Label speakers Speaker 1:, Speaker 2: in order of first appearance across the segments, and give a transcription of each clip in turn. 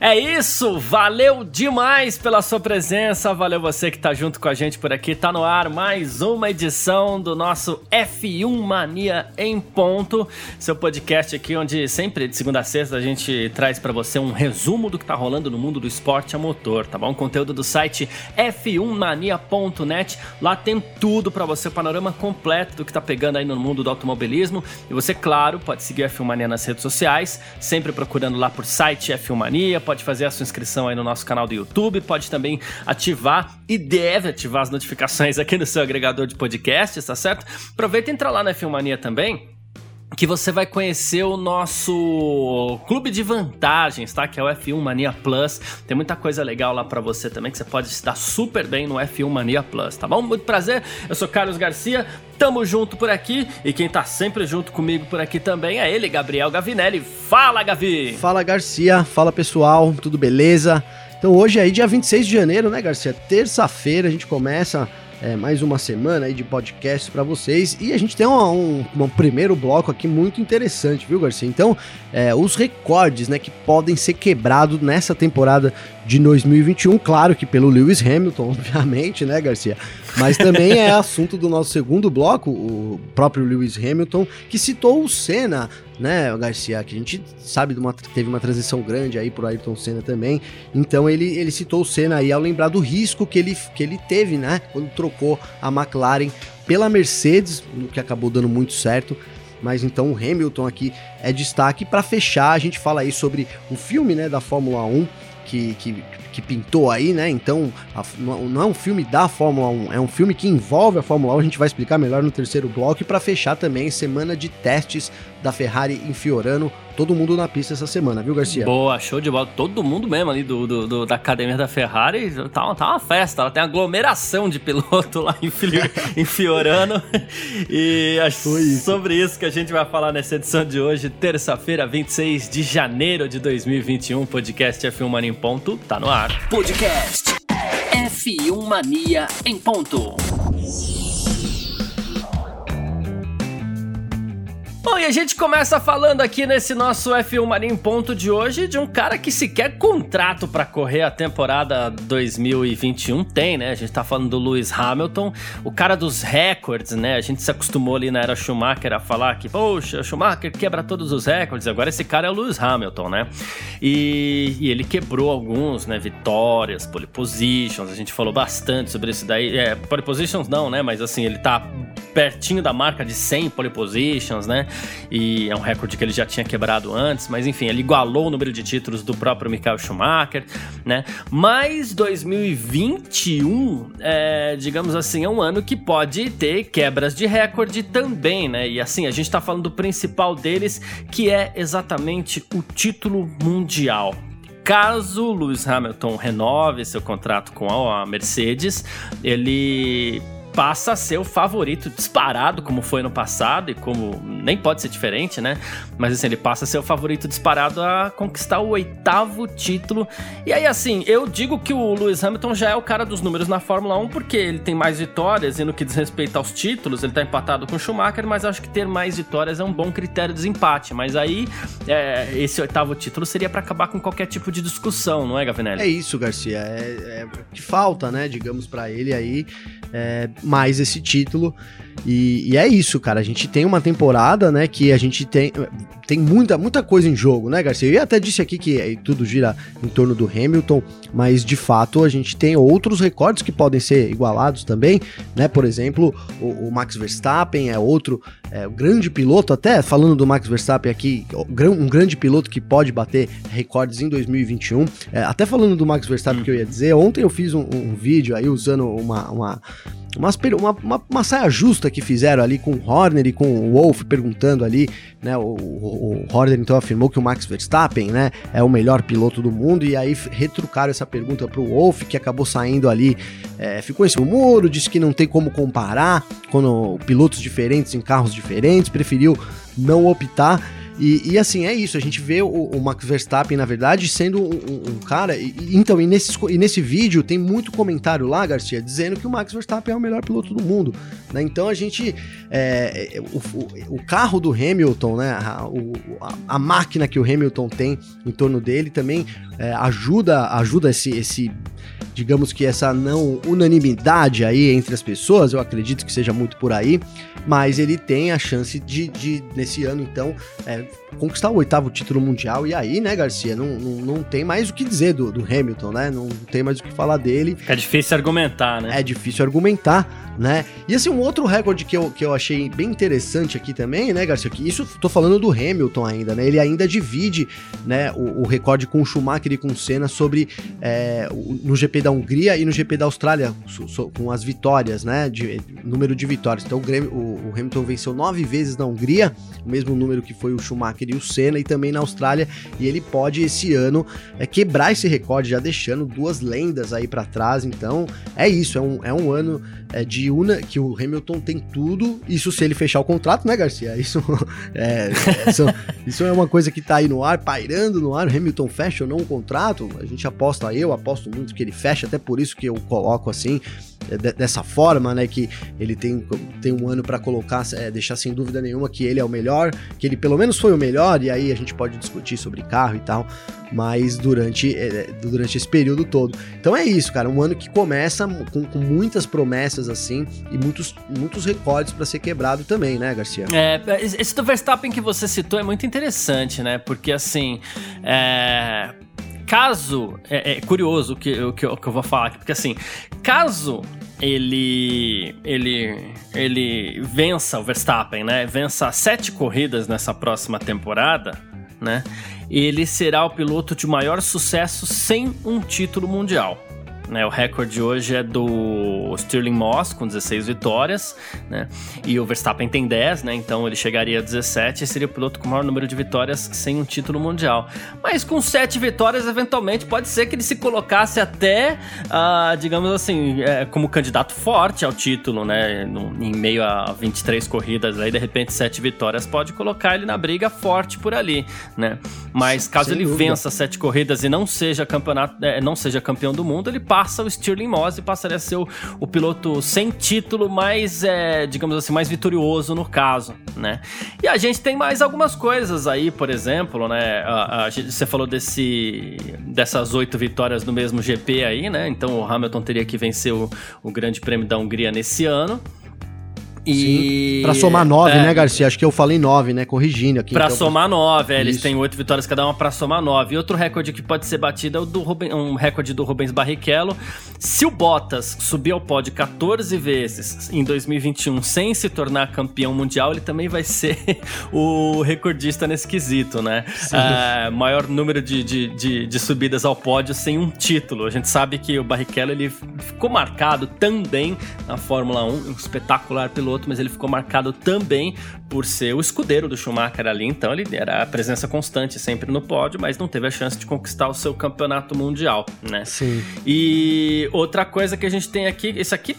Speaker 1: É isso, valeu demais pela sua presença, valeu você que tá junto com a gente por aqui. Tá no ar mais uma edição do nosso F1 Mania em ponto, seu podcast aqui onde sempre de segunda a sexta a gente traz para você um resumo do que tá rolando no mundo do esporte a motor, tá bom? Conteúdo do site f1mania.net. Lá tem tudo para você, o panorama completo do que tá pegando aí no mundo do automobilismo. E você, claro, pode seguir a F1 Mania nas redes sociais, sempre procurando lá por site F1 Mania pode fazer a sua inscrição aí no nosso canal do YouTube, pode também ativar e deve ativar as notificações aqui no seu agregador de podcasts, tá certo? Aproveita e entra lá na Filmania também que você vai conhecer o nosso clube de vantagens, tá? Que é o F1 Mania Plus. Tem muita coisa legal lá para você também que você pode estar super bem no F1 Mania Plus, tá bom? Muito prazer. Eu sou Carlos Garcia. Tamo junto por aqui e quem tá sempre junto comigo por aqui também é ele, Gabriel Gavinelli. Fala, Gavi.
Speaker 2: Fala, Garcia. Fala, pessoal. Tudo beleza? Então, hoje aí dia 26 de janeiro, né, Garcia? Terça-feira a gente começa é, mais uma semana aí de podcast para vocês e a gente tem um, um, um, primeiro bloco aqui muito interessante, viu, Garcia? Então, é, os recordes, né, que podem ser quebrados nessa temporada de 2021, claro que pelo Lewis Hamilton, obviamente, né, Garcia? Mas também é assunto do nosso segundo bloco, o próprio Lewis Hamilton, que citou o Senna, né, Garcia? Que a gente sabe de uma, teve uma transição grande aí por Ayrton Senna também. Então ele, ele citou o Senna aí ao lembrar do risco que ele, que ele teve, né? Quando trocou a McLaren pela Mercedes, o que acabou dando muito certo. Mas então o Hamilton aqui é destaque para fechar. A gente fala aí sobre o filme, né, da Fórmula 1 que, que, que pintou aí, né? Então, a, não é um filme da Fórmula 1, é um filme que envolve a Fórmula 1. A gente vai explicar melhor no terceiro bloco. E para fechar também, semana de testes da Ferrari em Fiorano. Todo mundo na pista essa semana, viu, Garcia?
Speaker 1: Boa, show de bola. Todo mundo mesmo ali do, do, do da academia da Ferrari. Tá, tá uma festa. Ela tem aglomeração de piloto lá em, em Fiorano. e é sobre isso que a gente vai falar nessa edição de hoje, terça-feira, 26 de janeiro de 2021. Podcast F1 Mania em ponto. Tá no ar.
Speaker 3: Podcast F1 Mania em ponto.
Speaker 1: Bom, e a gente começa falando aqui nesse nosso F1 Marinho Ponto de hoje de um cara que sequer contrato para correr a temporada 2021 tem, né? A gente tá falando do Lewis Hamilton, o cara dos recordes, né? A gente se acostumou ali na era Schumacher a falar que, poxa, Schumacher quebra todos os recordes, agora esse cara é o Lewis Hamilton, né? E, e ele quebrou alguns, né? Vitórias, pole positions, a gente falou bastante sobre isso daí. É, pole positions não, né? Mas assim, ele tá pertinho da marca de 100 pole positions, né? E é um recorde que ele já tinha quebrado antes, mas enfim, ele igualou o número de títulos do próprio Michael Schumacher, né? Mas 2021, é, digamos assim, é um ano que pode ter quebras de recorde também, né? E assim, a gente tá falando do principal deles, que é exatamente o título mundial caso Lewis Hamilton renove seu contrato com a Mercedes, ele passa a ser o favorito disparado, como foi no passado, e como nem pode ser diferente, né? Mas assim, ele passa a ser o favorito disparado a conquistar o oitavo título. E aí, assim, eu digo que o Lewis Hamilton já é o cara dos números na Fórmula 1, porque ele tem mais vitórias, e no que diz respeito aos títulos, ele tá empatado com o Schumacher, mas acho que ter mais vitórias é um bom critério de desempate. Mas aí, é, esse oitavo título seria para acabar com qualquer tipo de discussão, não é, Gavinelli?
Speaker 2: É isso, Garcia. É, é que falta, né, digamos, para ele aí é, mais esse título. E, e, é isso, cara. A gente tem uma temporada, né, que a gente tem, tem muita, muita coisa em jogo, né, Garcia? Eu até disse aqui que tudo gira em torno do Hamilton, mas de fato a gente tem outros recordes que podem ser igualados também, né? Por exemplo, o, o Max Verstappen é outro é, grande piloto, até falando do Max Verstappen aqui, um grande piloto que pode bater recordes em 2021. É, até falando do Max Verstappen que eu ia dizer, ontem eu fiz um, um vídeo aí usando uma, uma uma, uma, uma, saia justa que fizeram ali com o Horner e com o Wolff perguntando ali, né? O, o, o, Horner então afirmou que o Max Verstappen, né, é o melhor piloto do mundo e aí retrucaram essa pergunta para o Wolff que acabou saindo ali, é, ficou esse muro, disse que não tem como comparar quando pilotos diferentes em carros diferentes, preferiu não optar e, e, assim, é isso. A gente vê o, o Max Verstappen, na verdade, sendo um, um, cara. E, então, e nesse, e nesse vídeo tem muito comentário lá, Garcia, dizendo que o Max Verstappen é o melhor piloto do mundo. Né? Então a gente. É, é o, o, carro do Hamilton, né? A, a, a, máquina que o Hamilton tem em torno dele também é, ajuda, ajuda esse, esse digamos que essa não unanimidade aí entre as pessoas, eu acredito que seja muito por aí, mas ele tem a chance de, de nesse ano, então, é, conquistar o oitavo título mundial. E aí, né, Garcia, não, não, não tem mais o que dizer do, do Hamilton, né? Não tem mais o que falar dele.
Speaker 1: É difícil argumentar, né?
Speaker 2: É difícil argumentar, né? E assim, um outro recorde que eu, que eu achei bem interessante aqui também, né, Garcia? Que isso, tô falando do Hamilton ainda, né? Ele ainda divide né, o, o recorde com o Schumacher e com o Senna sobre é, no GP da Hungria e no GP da Austrália, com as vitórias, né? De, número de vitórias. Então o, Grêmio, o, o Hamilton venceu nove vezes na Hungria, o mesmo número que foi o Schumacher e o Senna, e também na Austrália. E ele pode esse ano é, quebrar esse recorde, já deixando duas lendas aí para trás. Então é isso, é um, é um ano é, de una que o Hamilton tem tudo. Isso se ele fechar o contrato, né, Garcia? Isso é, isso, isso é uma coisa que tá aí no ar, pairando no ar. Hamilton fecha ou não o contrato. A gente aposta, eu aposto muito que ele fecha, até por isso que eu coloco assim. É, dessa forma, né? Que ele tem, tem um ano para colocar, é, deixar sem dúvida nenhuma que ele é o melhor, que ele pelo menos foi o melhor, e aí a gente pode discutir sobre carro e tal, mas durante, é, durante esse período todo. Então é isso, cara, um ano que começa com, com muitas promessas assim e muitos, muitos recordes para ser quebrado também, né, Garcia?
Speaker 1: É, esse do Verstappen que você citou é muito interessante, né? Porque assim, é caso. É, é curioso o que, o, que, o que eu vou falar aqui, porque assim, caso ele ele ele vença o Verstappen, né? Vença sete corridas nessa próxima temporada, né? Ele será o piloto de maior sucesso sem um título mundial. Né, o recorde hoje é do Stirling Moss, com 16 vitórias, né? E o Verstappen tem 10, né? Então ele chegaria a 17 e seria o piloto com o maior número de vitórias sem um título mundial. Mas com 7 vitórias, eventualmente, pode ser que ele se colocasse até, uh, digamos assim, é, como candidato forte ao título, né? No, em meio a 23 corridas, aí de repente 7 vitórias pode colocar ele na briga forte por ali, né? Mas caso Sem ele dúvida. vença 7 corridas e não seja campeonato, é, não seja campeão do mundo, ele passa o Stirling Moss e passaria a ser o, o piloto sem título mais, é, digamos assim, mais vitorioso no caso, né? E a gente tem mais algumas coisas aí, por exemplo, né? A, a, você falou desse, dessas oito vitórias no mesmo GP aí, né? Então o Hamilton teria que vencer o, o Grande Prêmio da Hungria nesse ano.
Speaker 2: E. Pra somar nove, é, né, Garcia? Acho que eu falei nove, né? Corrigindo aqui.
Speaker 1: Pra então, somar nove, é, eles têm oito vitórias cada uma pra somar nove. E outro recorde que pode ser batido é o do Ruben, um recorde do Rubens Barrichello. Se o Bottas subir ao pódio 14 vezes em 2021 sem se tornar campeão mundial, ele também vai ser o recordista nesse quesito, né? É, maior número de, de, de, de, subidas ao pódio sem um título. A gente sabe que o Barrichello ele ficou marcado também na Fórmula 1, um espetacular piloto piloto, mas ele ficou marcado também por ser o escudeiro do Schumacher ali, então ele era a presença constante sempre no pódio, mas não teve a chance de conquistar o seu campeonato mundial, né?
Speaker 2: Sim.
Speaker 1: E outra coisa que a gente tem aqui, esse aqui,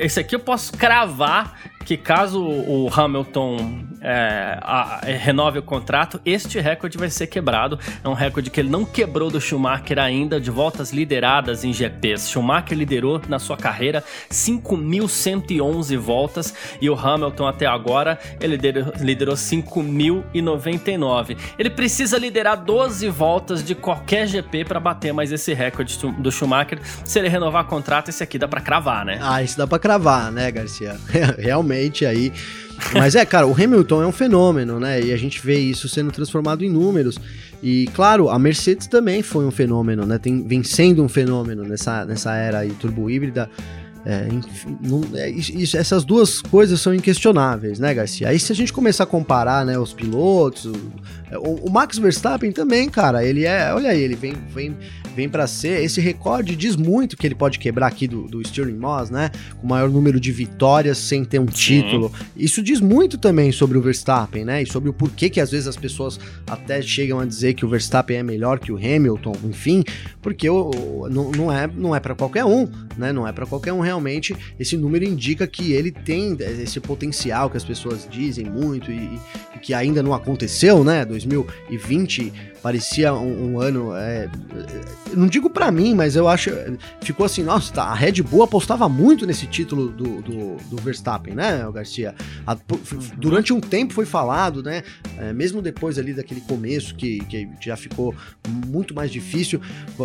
Speaker 1: esse aqui eu posso cravar que caso o Hamilton é, a, renove o contrato, este recorde vai ser quebrado. É um recorde que ele não quebrou do Schumacher ainda, de voltas lideradas em GPs. Schumacher liderou na sua carreira 5.111 voltas e o Hamilton até agora ele liderou, liderou 5.099. Ele precisa liderar 12 voltas de qualquer GP para bater mais esse recorde do Schumacher. Se ele renovar o contrato, esse aqui dá para cravar, né?
Speaker 2: Ah, isso dá para cravar, né, Garcia? Realmente aí. Mas é, cara, o Hamilton é um fenômeno, né? E a gente vê isso sendo transformado em números. E claro, a Mercedes também foi um fenômeno, né? Tem, vem sendo um fenômeno nessa, nessa era aí turbo híbrida. É, enfim, não, é, isso, essas duas coisas são inquestionáveis, né, Garcia? Aí se a gente começar a comparar, né, os pilotos, o, o, Max Verstappen também, cara, ele é, olha aí, ele vem, vem, vem para ser, esse recorde diz muito que ele pode quebrar aqui do, do Moss, né, com o maior número de vitórias sem ter um título. Isso diz muito também sobre o Verstappen, né, e sobre o porquê que às vezes as pessoas até chegam a dizer que o Verstappen é melhor que o Hamilton, enfim, porque o, o não, não é, não é para qualquer um, né, não é para qualquer um realmente. Realmente esse número indica que ele tem esse potencial que as pessoas dizem muito e, e que ainda não aconteceu, né? 2020 parecia um, um ano. É, não digo para mim, mas eu acho. Ficou assim, nossa, tá, a Red Bull apostava muito nesse título do, do, do Verstappen, né, Garcia? A, durante um tempo foi falado, né? É, mesmo depois ali daquele começo que, que já ficou muito mais difícil,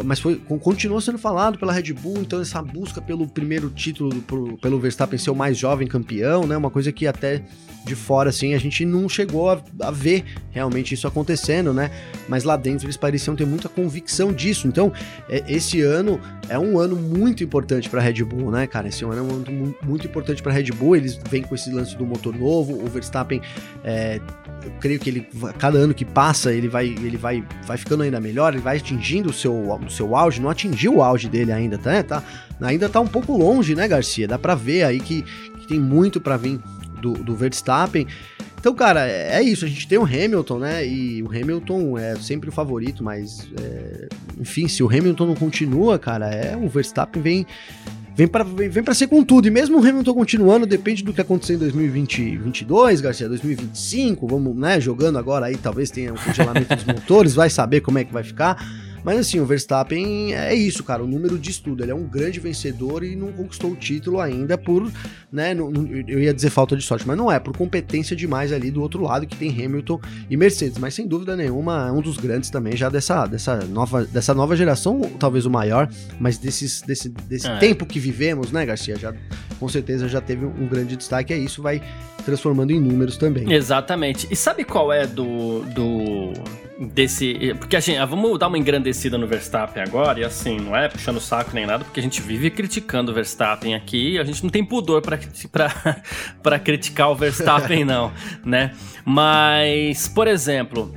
Speaker 2: mas foi, continuou sendo falado pela Red Bull, então essa busca pelo primeiro título, pro, pelo Verstappen ser o mais jovem campeão, né? Uma coisa que até de fora, assim, a gente não chegou a, a ver realmente isso acontecendo, né? Mas lá dentro eles pareciam ter muita convicção disso. Então, é, esse ano é um ano muito importante para a Red Bull, né, cara? Esse ano é um ano muito importante para a Red Bull. Eles vêm com esse lance do motor novo. O Verstappen, é, eu creio que ele, cada ano que passa, ele vai, ele vai, vai ficando ainda melhor. Ele vai atingindo o seu, o seu auge. Não atingiu o auge dele ainda, tá? tá ainda tá um pouco longe, né, Garcia? Dá para ver aí que, que tem muito para vir do, do Verstappen. Então, cara, é, é isso. A gente tem o Hamilton, né? E o Hamilton é sempre o favorito, mas é, enfim, se o Hamilton não continua, cara, é o Verstappen vem vem para vem, vem para ser com tudo. E mesmo o Hamilton continuando, depende do que acontecer em 2022, Garcia, 2025, vamos, né, jogando agora aí, talvez tenha um congelamento dos motores, vai saber como é que vai ficar. Mas assim, o Verstappen é isso, cara, o número de estudo. Ele é um grande vencedor e não conquistou o título ainda por, né, eu ia dizer falta de sorte, mas não é, por competência demais ali do outro lado que tem Hamilton e Mercedes. Mas sem dúvida nenhuma, é um dos grandes também já dessa, dessa, nova, dessa nova geração, talvez o maior, mas desses, desse, desse é. tempo que vivemos, né, Garcia? Já, com certeza já teve um grande destaque. É isso, vai transformando em números também.
Speaker 1: Exatamente. E sabe qual é do. do desse. Porque a gente. Ah, vamos dar uma engrandecida no Verstappen agora, e assim, não é puxando o saco nem nada, porque a gente vive criticando o Verstappen aqui, a gente não tem pudor para criticar o Verstappen, não, né? Mas, por exemplo,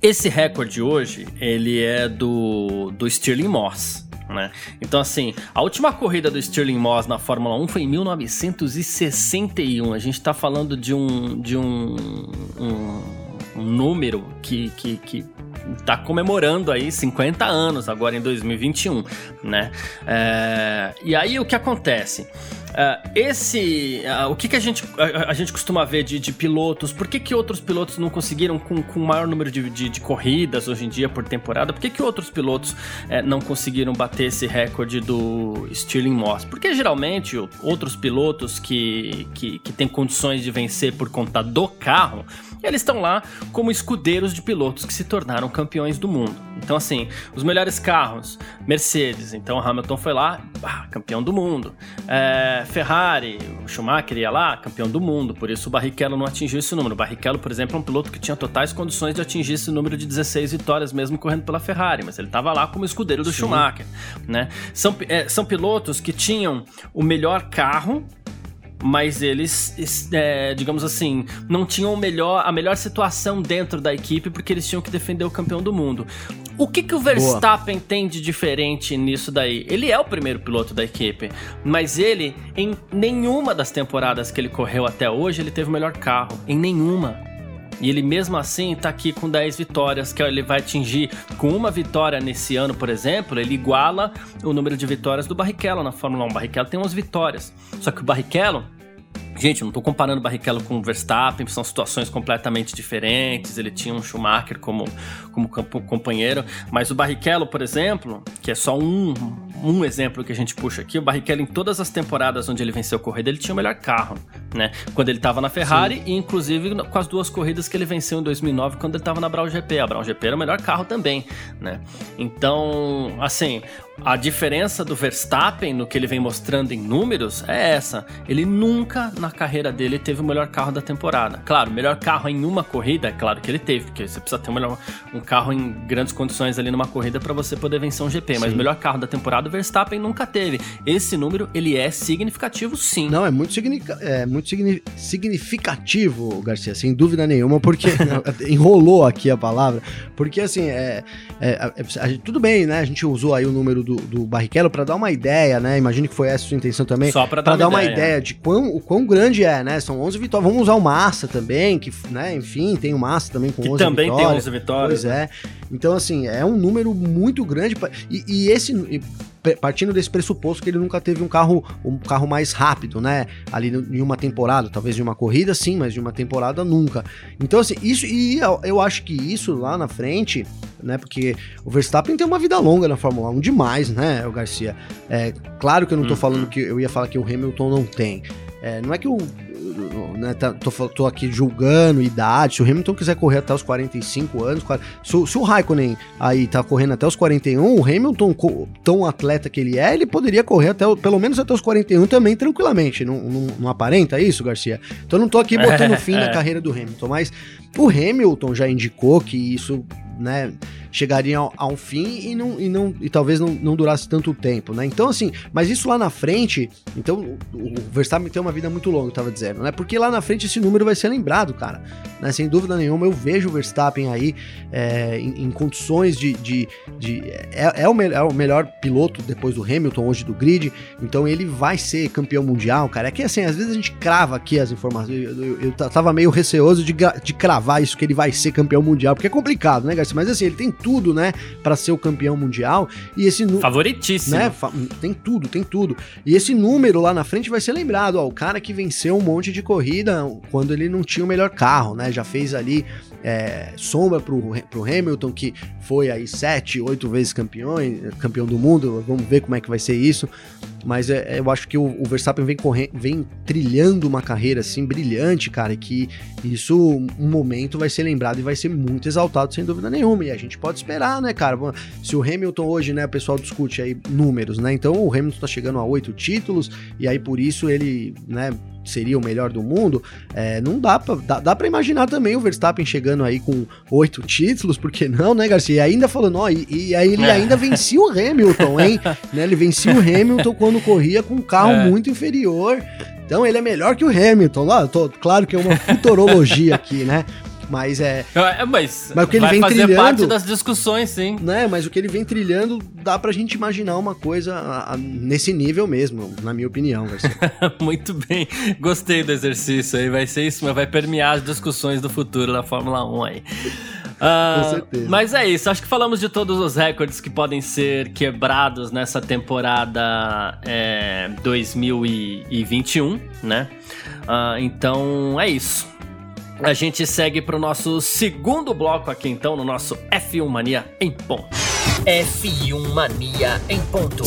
Speaker 1: esse recorde hoje, ele é do, do Stirling Moss. Né? Então, assim, a última corrida do Stirling Moss na Fórmula 1 foi em 1961. A gente está falando de um, de um, um um número que, que, que tá comemorando aí 50 anos agora em 2021, né? É, e aí o que acontece? Uh, esse. Uh, o que, que a, gente, a, a, gente costuma ver de, de pilotos? Por que, que outros pilotos não conseguiram com, com maior número de, de, de corridas hoje em dia por temporada? Por que, que outros pilotos uh, não conseguiram bater esse recorde do Stirling Moss? Porque geralmente outros pilotos que, que, que têm condições de vencer por conta do carro, eles estão lá como escudeiros de pilotos que se tornaram campeões do mundo. Então, assim, os melhores carros, Mercedes. Então, Hamilton foi lá, campeão do mundo. É, Ferrari, o Schumacher ia lá, campeão do mundo. Por isso, o Barrichello não atingiu esse número. O Barrichello, por exemplo, é um piloto que tinha totais condições de atingir esse número de 16 vitórias, mesmo correndo pela Ferrari. Mas ele estava lá como escudeiro do Sim. Schumacher. Né? São, é, são pilotos que tinham o melhor carro mas eles, é, digamos assim, não tinham melhor, a melhor situação dentro da equipe porque eles tinham que defender o campeão do mundo. O que, que o Verstappen Boa. tem de diferente nisso daí? Ele é o primeiro piloto da equipe, mas ele, em nenhuma das temporadas que ele correu até hoje, ele teve o melhor carro. Em nenhuma. E ele mesmo assim tá aqui com 10 vitórias, que ele vai atingir com uma vitória nesse ano, por exemplo, ele iguala o número de vitórias do Barrichello na Fórmula 1. O Barrichello tem 11 vitórias. Só que o Barrichello Gente, não estou comparando o Barrichello com o Verstappen, são situações completamente diferentes. Ele tinha um Schumacher como, como companheiro, mas o Barrichello, por exemplo, que é só um, um exemplo que a gente puxa aqui, o Barrichello em todas as temporadas onde ele venceu a corrida, ele tinha o melhor carro, né? Quando ele estava na Ferrari Sim. e inclusive com as duas corridas que ele venceu em 2009 quando ele estava na Brown GP. A Brown GP era o melhor carro também, né? Então, assim, a diferença do Verstappen no que ele vem mostrando em números é essa. Ele nunca na carreira dele teve o melhor carro da temporada. Claro, melhor carro em uma corrida, é claro que ele teve, porque você precisa ter um, melhor, um carro em grandes condições ali numa corrida para você poder vencer um GP. Sim. Mas o melhor carro da temporada o Verstappen nunca teve. Esse número ele é significativo, sim.
Speaker 2: Não, é muito, é muito significativo, Garcia, sem dúvida nenhuma, porque enrolou aqui a palavra. Porque assim, é, é, é, tudo bem, né? A gente usou aí o número do, do Barrichello para dar uma ideia, né? Imagino que foi essa a sua intenção também.
Speaker 1: Só para dar,
Speaker 2: dar, uma ideia, ideia de quão, o quão grande é, né? São 11 vitórias. Vamos usar o Massa também, que, né? Enfim, tem o Massa também com que 11
Speaker 1: também
Speaker 2: vitórias.
Speaker 1: tem 11 vitórias.
Speaker 2: Pois é. Então, assim, é um número muito grande. Pra, e, e esse. E, partindo desse pressuposto que ele nunca teve um carro, um carro mais rápido, né? Ali em uma temporada, talvez de uma corrida sim, mas de uma temporada nunca. Então assim, isso e eu acho que isso lá na frente, né? Porque o Verstappen tem uma vida longa na Fórmula 1 demais, né, o Garcia. É claro que eu não tô uhum. falando que eu ia falar que o Hamilton não tem. É, não é que o né, tá, tô, tô, aqui julgando idade, se o Hamilton quiser correr até os 45 anos, se, se, o Raikkonen aí tá correndo até os 41, o Hamilton, tão atleta que ele é, ele poderia correr até pelo menos até os 41 também tranquilamente, não, não, não aparenta isso, Garcia? Então não tô aqui botando fim na carreira do Hamilton, mas o Hamilton já indicou que isso né, chegaria a, um fim e, não, e, não, e talvez não, não durasse tanto tempo, né? Então, assim, mas isso lá na frente, então o, o Verstappen tem uma vida muito longa, eu tava dizendo, né? Porque lá na frente esse número vai ser lembrado, cara. Né? Sem dúvida nenhuma, eu vejo o Verstappen aí é, em, em, condições de. de, de é, é, o é o melhor piloto depois do Hamilton, hoje do grid, então ele vai ser campeão mundial, cara. É que assim, às vezes a gente crava aqui as informações, eu, eu, eu tava meio receoso de, de cravar isso, que ele vai ser campeão mundial, porque é complicado, né, Garcia? Mas assim, ele tem tudo, né, para ser o campeão mundial. E esse
Speaker 1: favoritíssimo,
Speaker 2: né? Tem tudo, tem tudo. E esse número lá na frente vai ser lembrado, ó, o cara que venceu um monte de corrida quando ele não tinha o melhor carro, né? Já fez ali é, sombra pro, pro Hamilton, que foi aí sete, oito vezes campeão, campeão do mundo. Vamos ver como é que vai ser isso. Mas é, é, eu acho que o, o Verstappen vem, correndo, vem trilhando uma carreira assim brilhante, cara, que isso, um momento, vai ser lembrado e vai ser muito exaltado, sem dúvida nenhuma. E a gente pode esperar, né, cara? Se o Hamilton hoje, né, o pessoal discute aí números, né? Então o Hamilton tá chegando a oito títulos, e aí por isso ele, né, seria o melhor do mundo, é, não dá pra, dá, dá pra imaginar também o Verstappen chegando aí com oito títulos, porque não, né, Garcia? E ainda falando, ó, e, e aí ele é. ainda vencia o Hamilton, hein? né, ele vencia o Hamilton quando corria com um carro é. muito inferior. Então ele é melhor que o Hamilton. Lá, tô, claro que é uma futurologia aqui, né? Mas é.
Speaker 1: é mas, mas o que ele vem fazer trilhando. parte das discussões, sim.
Speaker 2: Né? Mas o que ele vem trilhando dá pra gente imaginar uma coisa a, a, nesse nível mesmo, na minha opinião.
Speaker 1: Muito bem. Gostei do exercício aí. Vai ser isso, mas vai permear as discussões do futuro da Fórmula 1 aí. Uh, Com certeza. Mas é isso, acho que falamos de todos os recordes que podem ser quebrados nessa temporada é, 2021, né? Uh, então é isso. A gente segue para o nosso segundo bloco aqui, então, no nosso F1 Mania em ponto.
Speaker 3: F1 Mania em ponto.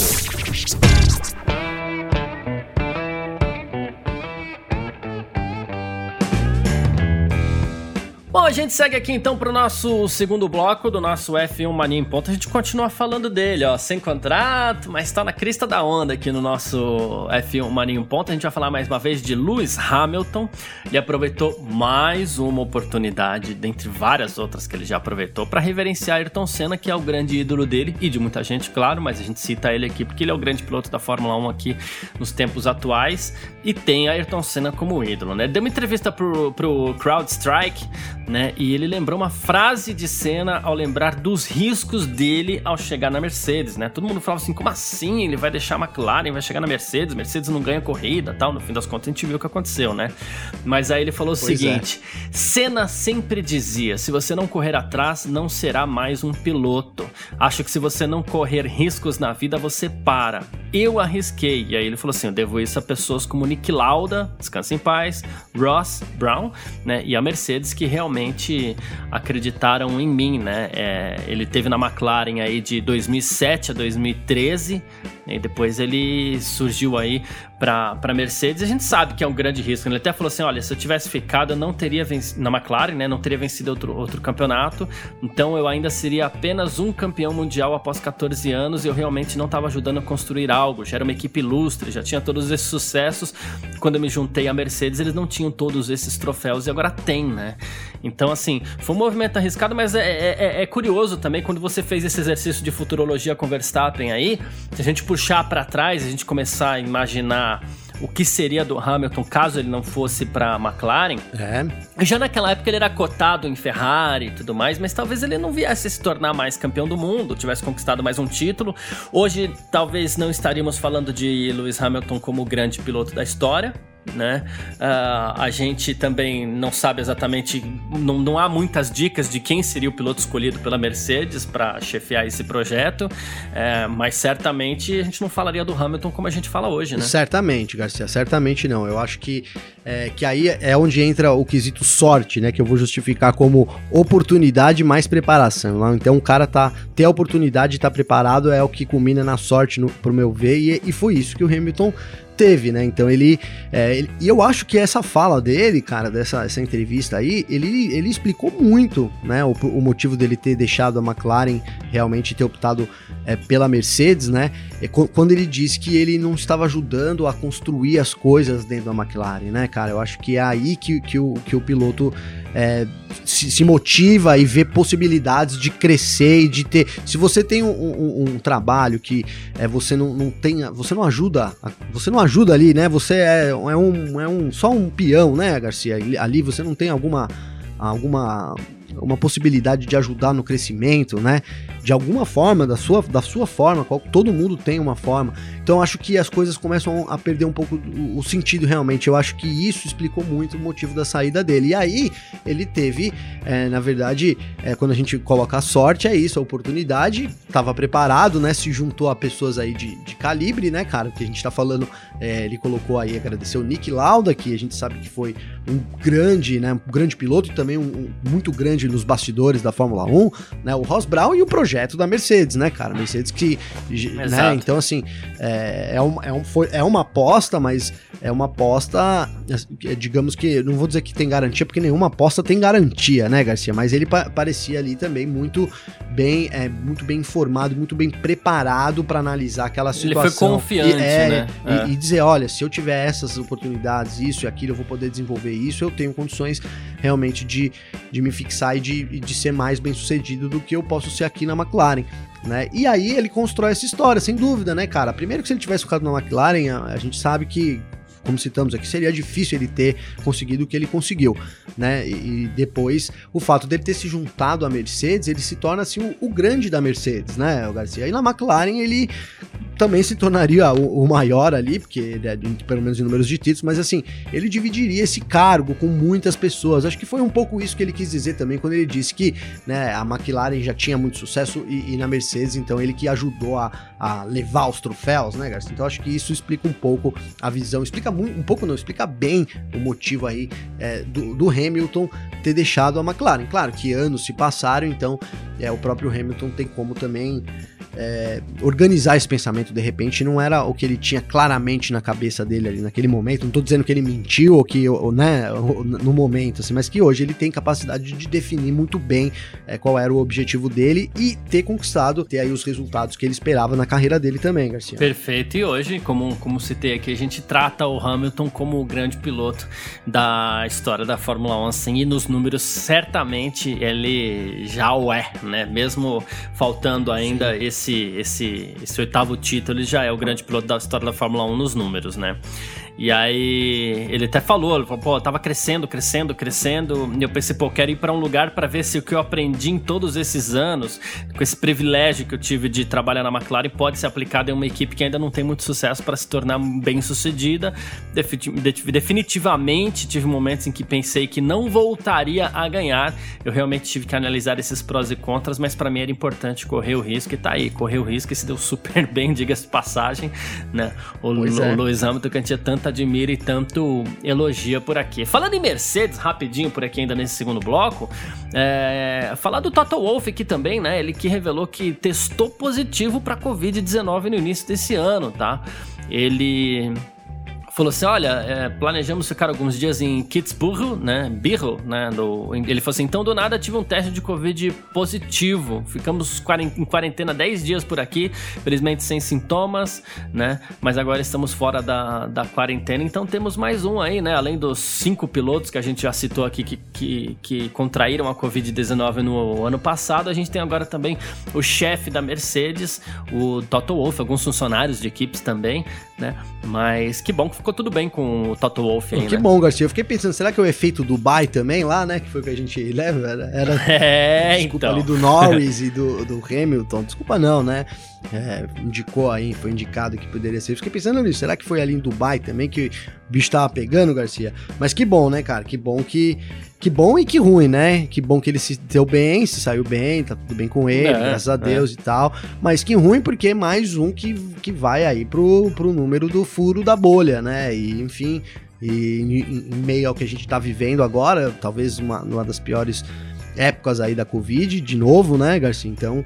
Speaker 1: Bom, a gente segue aqui então para o nosso segundo bloco do nosso F1 Mania em Ponto. A gente continua falando dele, ó, sem contrato, mas está na crista da onda aqui no nosso F1 Mania em Ponto. A gente vai falar mais uma vez de Lewis Hamilton. Ele aproveitou mais uma oportunidade, dentre várias outras que ele já aproveitou, para reverenciar Ayrton Senna, que é o grande ídolo dele e de muita gente, claro, mas a gente cita ele aqui porque ele é o grande piloto da Fórmula 1 aqui nos tempos atuais e tem Ayrton Senna como ídolo, né? Deu uma entrevista pro, pro CrowdStrike né? E ele lembrou uma frase de cena ao lembrar dos riscos dele ao chegar na Mercedes, né? Todo mundo falava assim, como assim? Ele vai deixar a McLaren, vai chegar na Mercedes, Mercedes não ganha corrida, tal. No fim das contas a gente viu o que aconteceu, né? Mas aí ele falou pois o é. seguinte: é. Senna sempre dizia, se você não correr atrás, não será mais um piloto. Acho que se você não correr riscos na vida, você para. Eu arrisquei. E aí ele falou assim: eu devo isso a pessoas como Nick Lauda, descansa em paz, Ross Brown, né? E a Mercedes que realmente realmente acreditaram em mim, né? É, ele teve na McLaren aí de 2007 a 2013, e depois ele surgiu aí para Mercedes. A gente sabe que é um grande risco. Ele até falou assim: olha, se eu tivesse ficado, eu não teria vencido na McLaren, né? Não teria vencido outro, outro campeonato. Então eu ainda seria apenas um campeão mundial após 14 anos. E eu realmente não estava ajudando a construir algo. Já era uma equipe ilustre, já tinha todos esses sucessos. Quando eu me juntei à Mercedes, eles não tinham todos esses troféus e agora tem, né? Então, assim, foi um movimento arriscado, mas é, é, é, é curioso também quando você fez esse exercício de futurologia com Verstappen aí. Se a gente puxar para trás, a gente começar a imaginar o que seria do Hamilton caso ele não fosse para McLaren. É. Já naquela época ele era cotado em Ferrari e tudo mais, mas talvez ele não viesse a se tornar mais campeão do mundo, tivesse conquistado mais um título. Hoje talvez não estaríamos falando de Lewis Hamilton como o grande piloto da história, né? Uh, a gente também não sabe exatamente, não, não há muitas dicas de quem seria o piloto escolhido pela Mercedes para chefiar esse projeto, é, mas certamente a gente não falaria do Hamilton como a gente fala hoje, né?
Speaker 2: Certamente, Garcia, certamente não. Eu acho que, é, que aí é onde entra o quesito sorte, né? Que eu vou justificar como oportunidade mais preparação. Então o cara tá ter a oportunidade de estar tá preparado é o que culmina na sorte, no, pro meu ver, e, e foi isso que o Hamilton teve, né? Então ele, é, ele, E eu acho que essa fala dele, cara, dessa essa entrevista aí, ele, ele explicou muito, né? O, o motivo dele ter deixado a McLaren realmente ter optado é, pela Mercedes, né? É, quando ele disse que ele não estava ajudando a construir as coisas dentro da McLaren, né, cara? Eu acho que é aí que, que, o, que o piloto é, se, se, motiva e vê possibilidades de crescer e de ter. Se você tem um, um, um trabalho que é, você não, não tem, você não ajuda, você não ajuda ali, né? Você é, é, um, é um só um peão, né, Garcia? Ali você não tem alguma alguma uma possibilidade de ajudar no crescimento, né? De alguma forma, da sua, da sua forma, qual, todo mundo tem uma forma. Então acho que as coisas começam a perder um pouco o, o, sentido realmente. Eu acho que isso explicou muito o motivo da saída dele. E aí ele teve, é, na verdade, é, quando a gente coloca a sorte, é isso, a oportunidade, estava preparado, né? Se juntou a pessoas aí de, de calibre, né, cara? Que a gente tá falando, é, ele colocou aí, agradeceu o Nick Lauda, que a gente sabe que foi um grande, né? Um grande piloto e também um, um muito grande nos bastidores da Fórmula 1, né? O Ross Brown e o projeto da Mercedes, né, cara? Mercedes que. Né, então, assim, é, é, um, é, um, foi, é uma aposta, mas é uma aposta, digamos que, não vou dizer que tem garantia, porque nenhuma aposta tem garantia, né, Garcia? Mas ele pa parecia ali também muito bem, é, muito bem informado, muito bem preparado para analisar aquela situação.
Speaker 1: Ele foi confiante,
Speaker 2: e,
Speaker 1: é, né?
Speaker 2: E, é. e dizer, olha, se eu tiver essas oportunidades, isso e aquilo, eu vou poder desenvolver isso, eu tenho condições realmente de, de me fixar e de, de ser mais bem sucedido do que eu posso ser aqui na McLaren. Né? E aí ele constrói essa história, sem dúvida, né, cara? Primeiro que se ele tivesse ficado na McLaren, a, a gente sabe que como citamos aqui, seria difícil ele ter conseguido o que ele conseguiu, né? E, depois, o fato dele ter se juntado à Mercedes, ele se torna assim o, o grande da Mercedes, né, o Garcia? E na McLaren ele também se tornaria o, o maior ali, porque ele é, pelo menos em números de títulos, mas assim, ele dividiria esse cargo com muitas pessoas. Acho que foi um pouco isso que ele quis dizer também quando ele disse que né, a McLaren já tinha muito sucesso e, e na Mercedes, então ele que ajudou a, a levar os troféus, né, Garcia? Então acho que isso explica um pouco a visão, explica muito, um pouco não, explica bem o motivo aí é, do, do Hamilton ter deixado a McLaren. Claro que anos se passaram, então é, o próprio Hamilton tem como também é, organizar esse pensamento de repente não era o que ele tinha claramente na cabeça dele ali naquele momento. Não tô dizendo que ele mentiu ou que, ou, né, no momento, assim, mas que hoje ele tem capacidade de definir muito bem é, qual era o objetivo dele e ter conquistado, ter aí os resultados que ele esperava na carreira dele também, Garcia.
Speaker 1: Perfeito. E hoje, como, como citei aqui, a gente trata o Hamilton como o grande piloto da história da Fórmula 1, assim, e nos números certamente ele já o é, né? Mesmo faltando ainda Sim. esse esse, esse, esse oitavo título, ele já é o grande piloto da história da Fórmula 1 nos números, né? E aí ele até falou, ele falou, pô, eu tava crescendo, crescendo, crescendo, e eu pensei, pô, quero ir para um lugar para ver se o que eu aprendi em todos esses anos, com esse privilégio que eu tive de trabalhar na McLaren, pode ser aplicado em uma equipe que ainda não tem muito sucesso para se tornar bem sucedida. Definitivamente tive momentos em que pensei que não voltaria a ganhar. Eu realmente tive que analisar esses prós e contras, mas para mim era importante correr o risco e tá aí, correr o risco e se deu super bem, diga-se de passagem, né? O, o, é. o Lewis Hamilton que a gente tanta admira e tanto elogia por aqui. Falando em Mercedes, rapidinho por aqui ainda nesse segundo bloco, é, falar do Toto Wolff aqui também, né? Ele que revelou que testou positivo para Covid-19 no início desse ano, tá? Ele falou assim: olha, é, planejamos ficar alguns dias em Kitzbühel, né? Birro, né? Do, ele falou assim: então do nada tive um teste de Covid positivo. Ficamos em quarentena 10 dias por aqui, felizmente sem sintomas, né? Mas agora estamos fora da, da quarentena, então temos mais um aí, né? Além dos cinco pilotos que a gente já citou aqui que, que, que contraíram a Covid-19 no ano passado, a gente tem agora também o chefe da Mercedes, o Toto Wolff, alguns funcionários de equipes também, né? Mas que bom que ficou tudo bem com o Toto Wolff aí,
Speaker 2: Que
Speaker 1: né?
Speaker 2: bom, Garcia. Eu fiquei pensando, será que é o efeito Dubai também lá, né? Que foi o que a gente leva? Era, era
Speaker 1: é, desculpa então.
Speaker 2: ali do Norris e do, do Hamilton. Desculpa não, né? É, indicou aí, foi indicado que poderia ser. Eu fiquei pensando nisso. Será que foi ali em Dubai também que bicho tava pegando, Garcia. Mas que bom, né, cara? Que bom que. Que bom e que ruim, né? Que bom que ele se deu bem, se saiu bem, tá tudo bem com ele, é, graças a é. Deus é. e tal. Mas que ruim porque é mais um que, que vai aí pro, pro número do furo da bolha, né? E, enfim, e em, em meio ao que a gente tá vivendo agora, talvez uma, uma das piores épocas aí da Covid, de novo, né, Garcia? Então,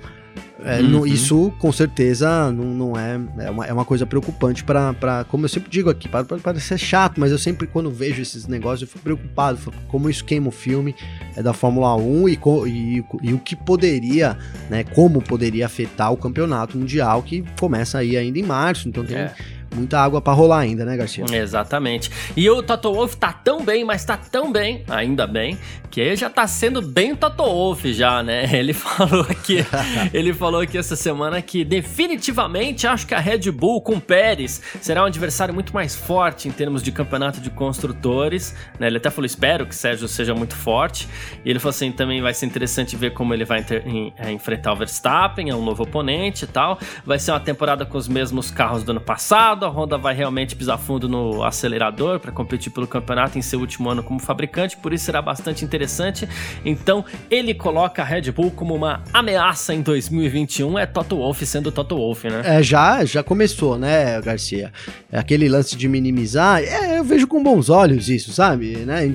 Speaker 2: é, uhum. isso com certeza não, não é, é uma, é uma coisa preocupante para, como eu sempre digo aqui, para parecer chato, mas eu sempre quando vejo esses negócios eu fico preocupado, como isso queima o filme é da Fórmula 1 e, e, e, o que poderia, né, como poderia afetar o campeonato mundial que começa aí ainda em março, então tem... É muita água para rolar ainda, né, Garcia?
Speaker 1: Exatamente. E o Toto Wolff tá tão bem, mas tá tão bem, ainda bem, que ele já tá sendo bem Toto Wolff já, né? Ele falou aqui, ele falou aqui essa semana que definitivamente acho que a Red Bull com Pérez será um adversário muito mais forte em termos de campeonato de construtores, né? Ele até falou, espero que Sérgio seja muito forte. E ele falou assim, também vai ser interessante ver como ele vai em, é, enfrentar o Verstappen, é um novo oponente e tal. Vai ser uma temporada com os mesmos carros do ano passado, a Honda vai realmente pisar fundo no acelerador para competir pelo campeonato em seu último ano como fabricante, por isso será bastante interessante. Então, ele coloca a Red Bull como uma ameaça em 2021, é Toto Wolff sendo Toto Wolff, né?
Speaker 2: É, já, já começou, né, Garcia? Aquele lance de minimizar, é, eu vejo com bons olhos isso, sabe? Né?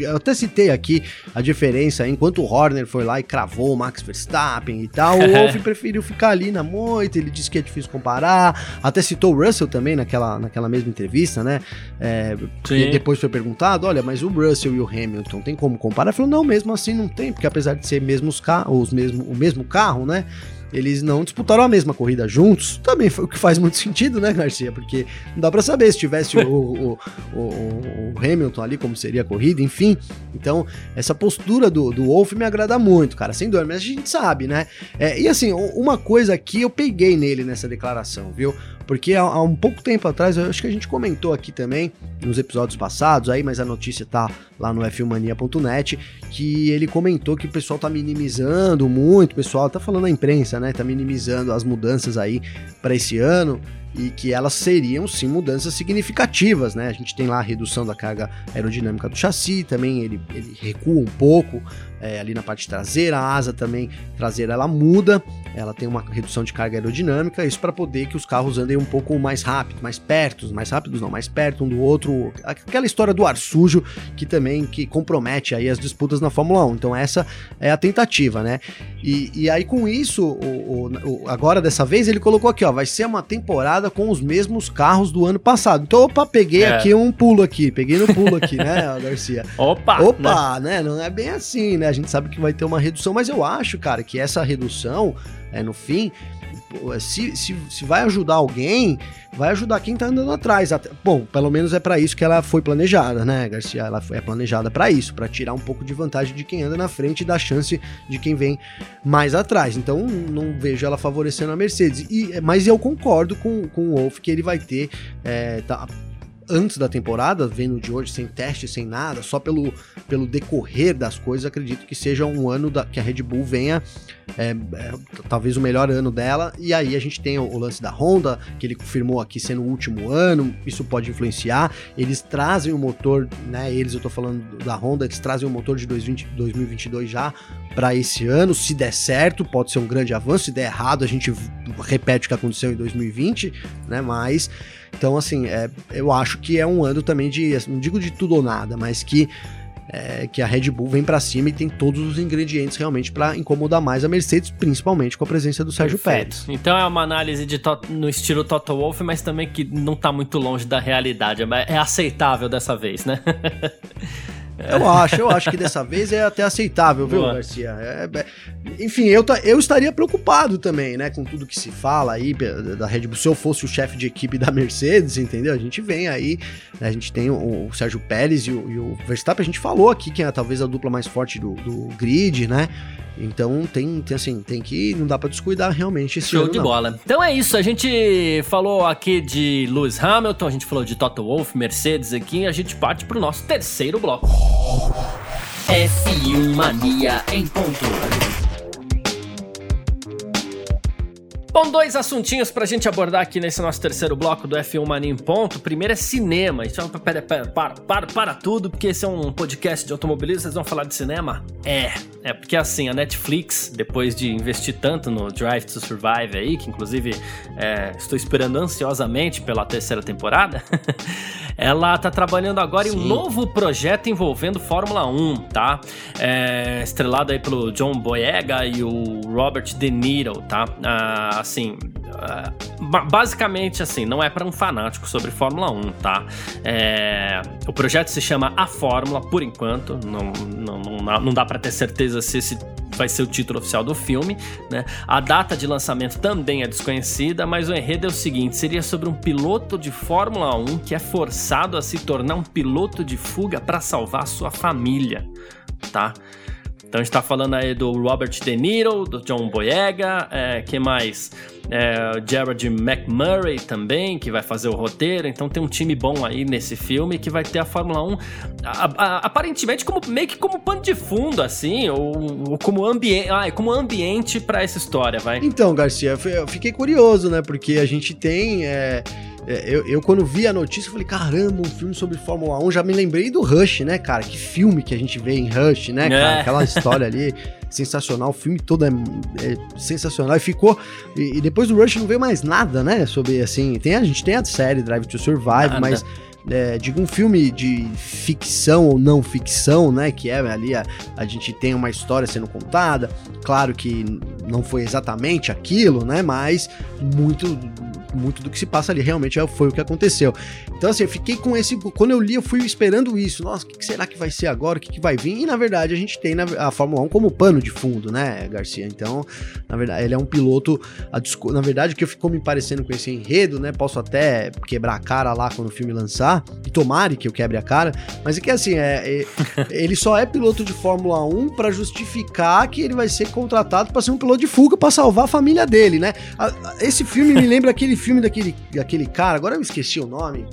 Speaker 2: Eu até citei aqui a diferença, enquanto o Horner foi lá e cravou o Max Verstappen e tal, o Wolff preferiu ficar ali na moita, ele disse que é difícil comparar, até citou o Russell também também naquela, naquela mesma entrevista, né? É, e depois foi perguntado: olha, mas o Russell e o Hamilton tem como comparar? Ele falou: não, mesmo assim não tem, porque apesar de ser mesmos carros, mesmo, o mesmo carro, né? eles não disputaram a mesma corrida juntos, também foi o que faz muito sentido, né, Garcia? Porque não dá para saber se tivesse o, o, o, o, Hamilton ali, como seria a corrida, enfim. Então, essa postura do, do Wolf me agrada muito, cara, sem dúvida, mas a gente sabe, né? É, e assim, uma coisa que eu peguei nele nessa declaração, viu? Porque há, há, um pouco tempo atrás, eu acho que a gente comentou aqui também, nos episódios passados, aí, mas a notícia tá lá no fmania.net, que ele comentou que o pessoal tá minimizando muito, o pessoal tá falando na imprensa, né? Tá minimizando as mudanças aí para esse ano e que elas seriam sim mudanças significativas, né? A gente tem lá a redução da carga aerodinâmica do chassi, também ele, ele recua um pouco é, ali na parte traseira, a asa também traseira ela muda, ela tem uma redução de carga aerodinâmica, isso para poder que os carros andem um pouco mais rápido, mais perto, mais rápidos não, mais perto um do outro, aquela história do ar sujo que também que compromete aí as disputas na Fórmula 1. Então essa é a tentativa, né? E, e aí com isso, o, o, agora dessa vez ele colocou aqui, ó, vai ser uma temporada temporada com os mesmos carros do ano passado. Então, opa, peguei é. aqui um pulo aqui, peguei no pulo aqui, né, Garcia?
Speaker 1: Opa!
Speaker 2: Opa, né? né? Não é bem assim, né? A gente sabe que vai ter uma redução, mas eu acho, cara, que essa redução, é, no fim, se, se, se vai ajudar alguém, vai ajudar quem tá andando atrás. Bom, pelo menos é para isso que ela foi planejada, né, Garcia? Ela é planejada para isso, para tirar um pouco de vantagem de quem anda na frente e dar chance de quem vem mais atrás. Então, não vejo ela favorecendo a Mercedes. E, mas eu concordo com, com o Wolf que ele vai ter. É, tá, antes da temporada, vendo de hoje sem teste, sem nada, só pelo, pelo decorrer das coisas, acredito que seja um ano da, que a Red Bull venha, é, é, talvez o melhor ano dela, e aí a gente tem o, o, lance da Honda, que ele confirmou aqui sendo o último ano, isso pode influenciar, eles trazem o motor, né, eles, eu tô falando da Honda, eles trazem o motor de 2020, 2022 já para esse ano, se der certo, pode ser um grande avanço, se der errado, a gente repete o que aconteceu em 2020, né, mas... Então, assim, é, eu acho que é um ano também de, assim, não digo de tudo ou nada, mas que é, que a Red Bull vem para cima e tem todos os ingredientes realmente para incomodar mais a Mercedes, principalmente com a presença do Sérgio Perfeito. Pérez.
Speaker 1: Então é uma análise de no estilo Toto Wolff, mas também que não tá muito longe da realidade, é aceitável dessa vez, né?
Speaker 2: Eu acho, eu acho que dessa vez é até aceitável, viu, Boa. Garcia? É, é, enfim, eu, eu estaria preocupado também, né, com tudo que se fala aí da Red Bull. Se eu fosse o chefe de equipe da Mercedes, entendeu? A gente vem aí, a gente tem o, o Sérgio Pérez e o, e o, Verstappen, a gente falou aqui que é talvez a dupla mais forte do, do grid, né? Então tem, tem assim, tem que não dá para descuidar realmente esse
Speaker 1: Show de
Speaker 2: não.
Speaker 1: bola. Então é isso, a gente falou aqui de Lewis Hamilton, a gente falou de Toto Wolff, Mercedes aqui, a gente parte pro nosso terceiro bloco.
Speaker 3: F1 Mania em ponto.
Speaker 1: Bom, dois assuntinhos pra gente abordar aqui nesse nosso terceiro bloco do F1 Mania em Ponto. Primeiro é cinema. Então, pera, pera, para, para, para tudo, porque esse é um podcast de automobilismo, vocês vão falar de cinema? É, é porque assim, a Netflix, depois de investir tanto no Drive to Survive aí, que inclusive é, estou esperando ansiosamente pela terceira temporada, ela tá trabalhando agora Sim. em um novo projeto envolvendo Fórmula 1, tá? É, estrelado aí pelo John Boyega e o Robert De Niro, tá? Ah, assim, uh, basicamente assim, não é para um fanático sobre Fórmula 1, tá? É, o projeto se chama A Fórmula, por enquanto, não, não, não, não dá para ter certeza se esse vai ser o título oficial do filme, né? A data de lançamento também é desconhecida, mas o enredo é o seguinte: seria sobre um piloto de Fórmula 1 que é forçado a se tornar um piloto de fuga para salvar sua família, tá? Então a gente tá falando aí do Robert De Niro, do John Boyega, é, que mais? É, Jared McMurray também, que vai fazer o roteiro. Então tem um time bom aí nesse filme que vai ter a Fórmula 1 a, a, aparentemente como meio que como pano de fundo, assim, ou, ou como, ambiente, ah, como ambiente para essa história, vai.
Speaker 2: Então, Garcia, eu fiquei curioso, né? Porque a gente tem. É é, eu, eu, quando vi a notícia, falei, caramba, um filme sobre Fórmula 1, já me lembrei do Rush, né, cara? Que filme que a gente vê em Rush, né, cara? É. Aquela história ali, sensacional, o filme todo é, é sensacional. E ficou. E, e, depois do Rush não veio mais nada, né? Sobre assim. Tem, a gente tem a série Drive to Survive, nada. mas. É, digo um filme de ficção ou não ficção, né? Que é ali a, a gente tem uma história sendo contada. Claro que não foi exatamente aquilo, né? Mas muito muito do que se passa ali. Realmente é, foi o que aconteceu. Então, assim, eu fiquei com esse. Quando eu li, eu fui esperando isso. Nossa, o que, será que vai ser agora? O que, vai vir? E na verdade, a gente tem a Fórmula 1 como pano de fundo, né, Garcia? Então, na verdade, ele é um piloto. Na verdade, o que ficou me parecendo com esse enredo, né? Posso até quebrar a cara lá quando o filme lançar. E tomare que eu quebre a cara. Mas é que assim, é, é ele só é piloto de Fórmula 1 para justificar que ele vai ser contratado para ser um piloto de fuga para salvar a família dele, né? Esse filme me lembra aquele filme daquele, daquele cara, agora eu esqueci o nome.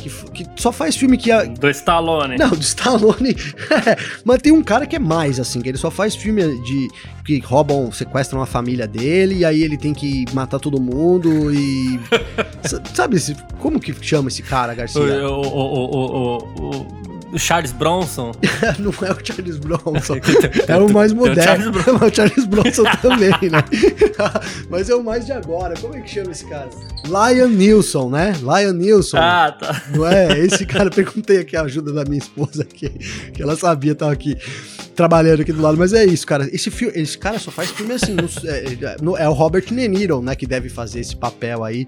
Speaker 2: Que, que, só faz filme que. A...
Speaker 1: Do Stallone.
Speaker 2: Não, do Stallone. Mas tem um cara que é mais, assim, que ele só faz filme de. que roubam, sequestram a família dele, e aí ele tem que matar todo mundo e. sabe, como que chama esse cara, Garcia?
Speaker 1: O, o, o, o o Charles Bronson.
Speaker 2: não é o Charles Bronson. é o mais moderno. É o Charles Bronson também, né? Mas é o mais de agora. Como é que chama esse cara? Lion Nilson, né? Lion Nilson.
Speaker 1: Ah, tá.
Speaker 2: Não é? Esse cara, perguntei aqui a ajuda da minha esposa aqui, que ela sabia, tava aqui trabalhando aqui do lado. Mas é isso, cara. Esse filme, esse cara só faz filme assim. No, é, no, é o Robert De Niro, né? Que deve fazer esse papel aí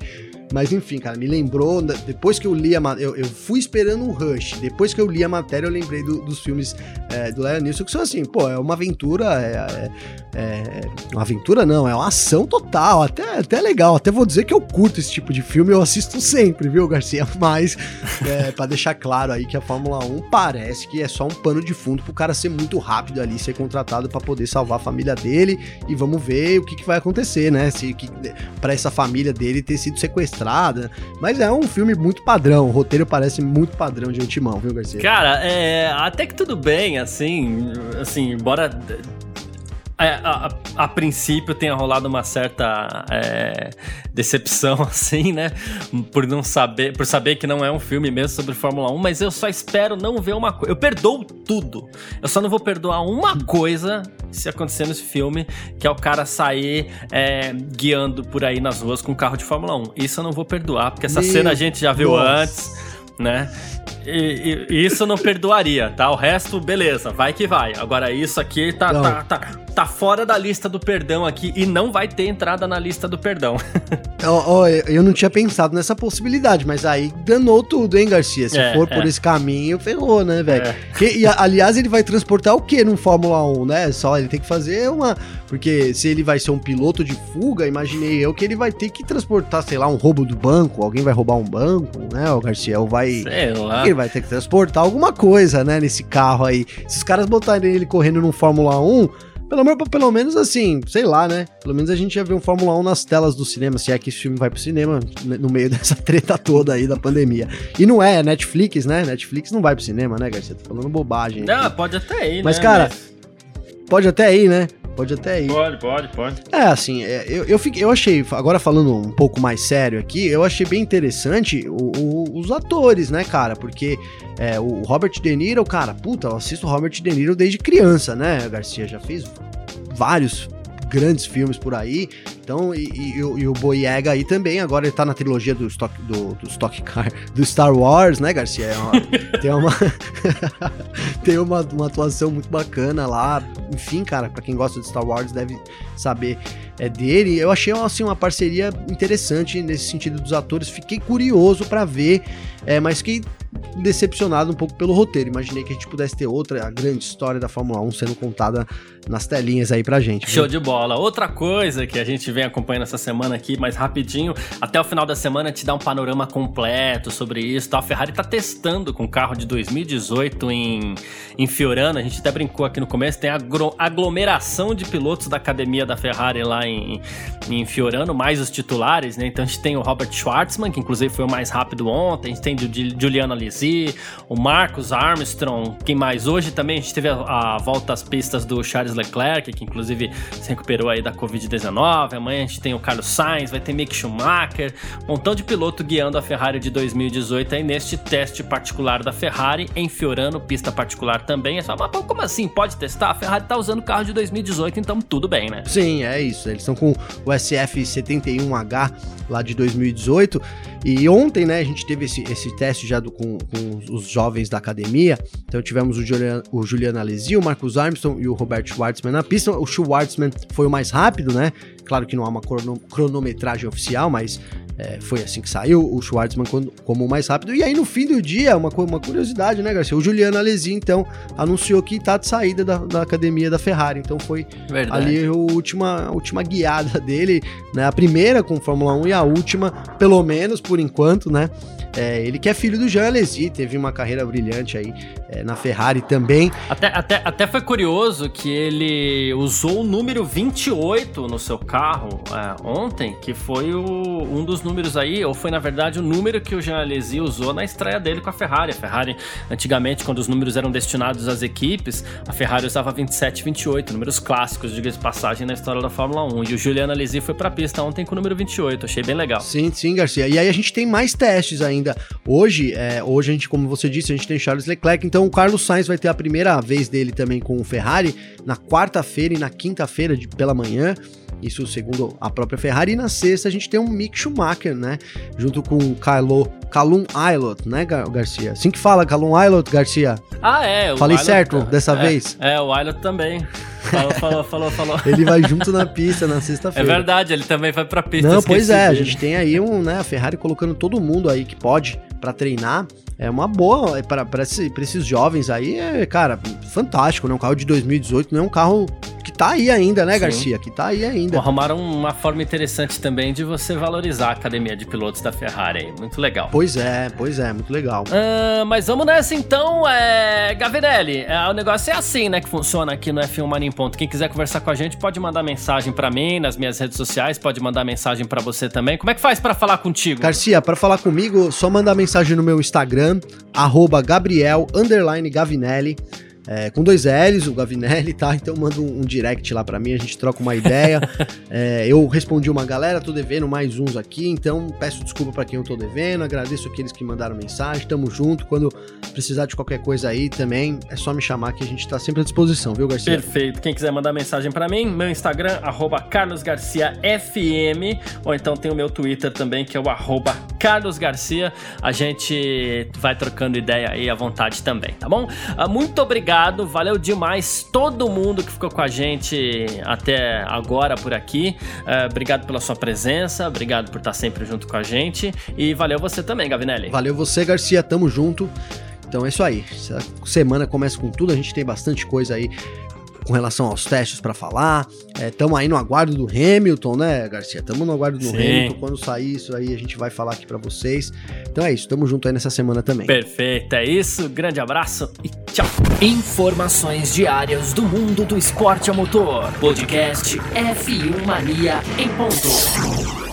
Speaker 2: mas enfim, cara, me lembrou. Depois que eu li a eu, eu fui esperando um Rush. Depois que eu li a matéria, eu lembrei do, dos filmes é, do Lion Neeson, que são assim, pô, é uma aventura. É, é, é, uma aventura não, é uma ação total. Até, até legal. Até vou dizer que eu curto esse tipo de filme, eu assisto sempre, viu, Garcia? Mas, é, para deixar claro aí que a Fórmula 1 parece que é só um pano de fundo pro cara ser muito rápido ali, ser contratado para poder salvar a família dele. E vamos ver o que, que vai acontecer, né? Se, que, pra essa família dele ter sido sequestrada estrada. Mas é um filme muito padrão. O roteiro parece muito padrão de antemão, viu, Garcia?
Speaker 1: Cara, é, até que tudo bem, assim, assim, embora a, a, a, princípio tenha rolado uma certa é, decepção, assim, né? Por não saber, por saber que não é um filme mesmo sobre Fórmula 1, mas eu só espero não ver uma coisa. Eu perdoo tudo. Eu só não vou perdoar uma coisa se acontecer nesse filme, que é o cara sair é, guiando por aí nas ruas com um carro de Fórmula 1. Isso eu não vou perdoar, porque essa Meu cena a gente já viu Nossa. antes, né? E, e, isso eu não perdoaria, tá? O resto, beleza, vai que vai. Agora, isso aqui tá, tá, tá, tá, fora da lista do perdão aqui e não vai ter entrada na lista do perdão.
Speaker 2: oh, oh, eu não tinha pensado nessa possibilidade, mas aí danou tudo, hein, Garcia? Se é, for é. por esse caminho, ferrou, né, velho? É. E, aliás, ele vai transportar o que no Fórmula 1, né? Só ele tem que fazer uma. Porque se ele vai ser um piloto de fuga, imaginei eu que ele vai ter que transportar, sei lá, um roubo do banco, alguém vai roubar um banco, né, o Garcia? Ou vai.
Speaker 1: Sei lá
Speaker 2: ele vai ter que transportar alguma coisa, né, nesse carro aí. Se os caras botarem ele correndo num Fórmula 1, pelo, pelo menos assim, sei lá, né? Pelo menos a gente já viu um Fórmula 1 nas telas do cinema, se é que esse filme vai pro cinema, né, no meio dessa treta toda aí da pandemia. E não é, é Netflix, né? Netflix não vai pro cinema, né, Garcia? Tá falando bobagem.
Speaker 1: Não, pode até ir,
Speaker 2: Mas, né? cara, Mas... pode até ir, né? Pode até ir.
Speaker 1: Pode, pode, pode.
Speaker 2: É, assim, é, eu, eu, fiquei, eu achei, agora falando um pouco mais sério aqui, eu achei bem interessante o, o, os atores, né, cara? Porque é, o Robert De Niro, cara, puta, eu assisto o Robert De Niro desde criança, né, Garcia? Já fez vários grandes filmes por aí. Então, e, e, e o Boyega aí também, agora ele tá na trilogia do Stock, do, do Stock Car, do Star Wars, né, Garcia? É uma, tem uma, tem uma, uma atuação muito bacana lá. Enfim, cara, para quem gosta de Star Wars deve saber é dele. Eu achei assim uma parceria interessante nesse sentido dos atores. Fiquei curioso para ver, é, mas que decepcionado um pouco pelo roteiro. Imaginei que a gente pudesse ter outra grande história da Fórmula 1 sendo contada nas telinhas aí pra gente.
Speaker 1: Show de bola. Outra coisa que a gente vem acompanhando essa semana aqui, mais rapidinho, até o final da semana te dá um panorama completo sobre isso. Tá? A Ferrari tá testando com o carro de 2018 em, em Fiorano. A gente até brincou aqui no começo, tem a aglomeração de pilotos da academia da Ferrari lá em, em Fiorano, mais os titulares, né? Então a gente tem o Robert Schwartzman, que inclusive foi o mais rápido ontem, a gente tem o Juliano Alesi, o Marcos Armstrong, quem mais? Hoje também a gente teve a, a volta às pistas do Charles Leclerc, que inclusive se recuperou aí da Covid-19. Amanhã a gente tem o Carlos Sainz, vai ter Mick Schumacher, um montão de piloto guiando a Ferrari de 2018 aí neste teste particular da Ferrari em Fiorano, pista particular também. É só, mas como assim? Pode testar? A Ferrari tá usando o carro de 2018, então tudo bem, né?
Speaker 2: Sim, é isso. Eles estão com o SF71H lá de 2018. E ontem, né, a gente teve esse, esse teste já do, com, com os jovens da academia. Então tivemos o Julian, o Julian Alesi, o Marcus Armstrong e o Robert Schwartzman na pista. O Schwartzman foi o mais rápido, né? Claro que não há uma cronometragem oficial, mas é, foi assim que saiu o Schwartzman como o mais rápido. E aí, no fim do dia, uma, uma curiosidade, né, Garcia? O Juliano Alesi, então, anunciou que tá de saída da, da academia da Ferrari. Então foi Verdade. ali a última, a última guiada dele, né? A primeira com Fórmula 1 e a última, pelo menos por enquanto, né? É, ele que é filho do Jean Alesi, teve uma carreira brilhante aí é, na Ferrari também.
Speaker 1: Até, até, até foi curioso que ele usou o número 28 no seu carro é, ontem, que foi o, um dos números aí, ou foi na verdade o número que o Jean Alesi usou na estreia dele com a Ferrari. A Ferrari, antigamente, quando os números eram destinados às equipes, a Ferrari usava 27 e 28, números clássicos, diga de passagem, na história da Fórmula 1. E o Juliano Alesi foi pra pista ontem com o número 28, achei bem legal.
Speaker 2: Sim, sim, Garcia. E aí a gente tem mais testes ainda ainda. Hoje, é, hoje a gente, como você disse, a gente tem Charles Leclerc, então o Carlos Sainz vai ter a primeira vez dele também com o Ferrari na quarta-feira e na quinta-feira pela manhã. Isso segundo a própria Ferrari. E na sexta a gente tem um Mick Schumacher, né? Junto com o Kylo, Calum Aylot, né, Garcia? Assim que fala, Calum Aylot, Garcia.
Speaker 1: Ah, é.
Speaker 2: Falei certo é, dessa
Speaker 1: é,
Speaker 2: vez?
Speaker 1: É, o Aylot também. Falou, falou, falou, falou.
Speaker 2: Ele vai junto na pista na sexta-feira.
Speaker 1: É verdade, ele também vai pra pista.
Speaker 2: Não, pois é, dele. a gente tem aí um, né, a Ferrari colocando todo mundo aí que pode para treinar. É uma boa é para esse, esses jovens aí, é, cara, fantástico, né? Um carro de 2018 não é um carro que tá aí ainda, né, Sim. Garcia? Que tá aí ainda.
Speaker 1: Bom, arrumaram uma forma interessante também de você valorizar a academia de pilotos da Ferrari aí. Muito legal.
Speaker 2: Pois é, pois é, muito legal.
Speaker 1: Uh, mas vamos nessa então, é... Gavinelli. É, o negócio é assim, né, que funciona aqui no F1 Mania em Ponto. Quem quiser conversar com a gente pode mandar mensagem para mim nas minhas redes sociais, pode mandar mensagem para você também. Como é que faz para falar contigo?
Speaker 2: Garcia, para falar comigo, só mandar mensagem no meu Instagram, arroba Gabriel Gavinelli é, com dois L's, o Gavinelli, tá? Então manda um, um direct lá para mim, a gente troca uma ideia. é, eu respondi uma galera, tô devendo mais uns aqui, então peço desculpa para quem eu tô devendo, agradeço aqueles que mandaram mensagem, tamo junto. Quando precisar de qualquer coisa aí também, é só me chamar que a gente tá sempre à disposição, viu, Garcia?
Speaker 1: Perfeito. Quem quiser mandar mensagem para mim, meu Instagram, carlosgarciafm, ou então tem o meu Twitter também, que é o carlosgarcia. A gente vai trocando ideia aí à vontade também, tá bom? Ah, muito obrigado obrigado, valeu demais todo mundo que ficou com a gente até agora por aqui. Uh, obrigado pela sua presença, obrigado por estar sempre junto com a gente e valeu você também, Gavinelli.
Speaker 2: Valeu você, Garcia, tamo junto. Então é isso aí. Essa semana começa com tudo, a gente tem bastante coisa aí com relação aos testes para falar. Estamos é, aí no aguardo do Hamilton, né, Garcia? Estamos no aguardo do Sim. Hamilton. Quando sair isso aí, a gente vai falar aqui para vocês. Então é isso, estamos junto aí nessa semana também.
Speaker 1: Perfeito, é isso. Grande abraço e tchau.
Speaker 3: Informações diárias do mundo do esporte a motor. Podcast F1 Mania em ponto.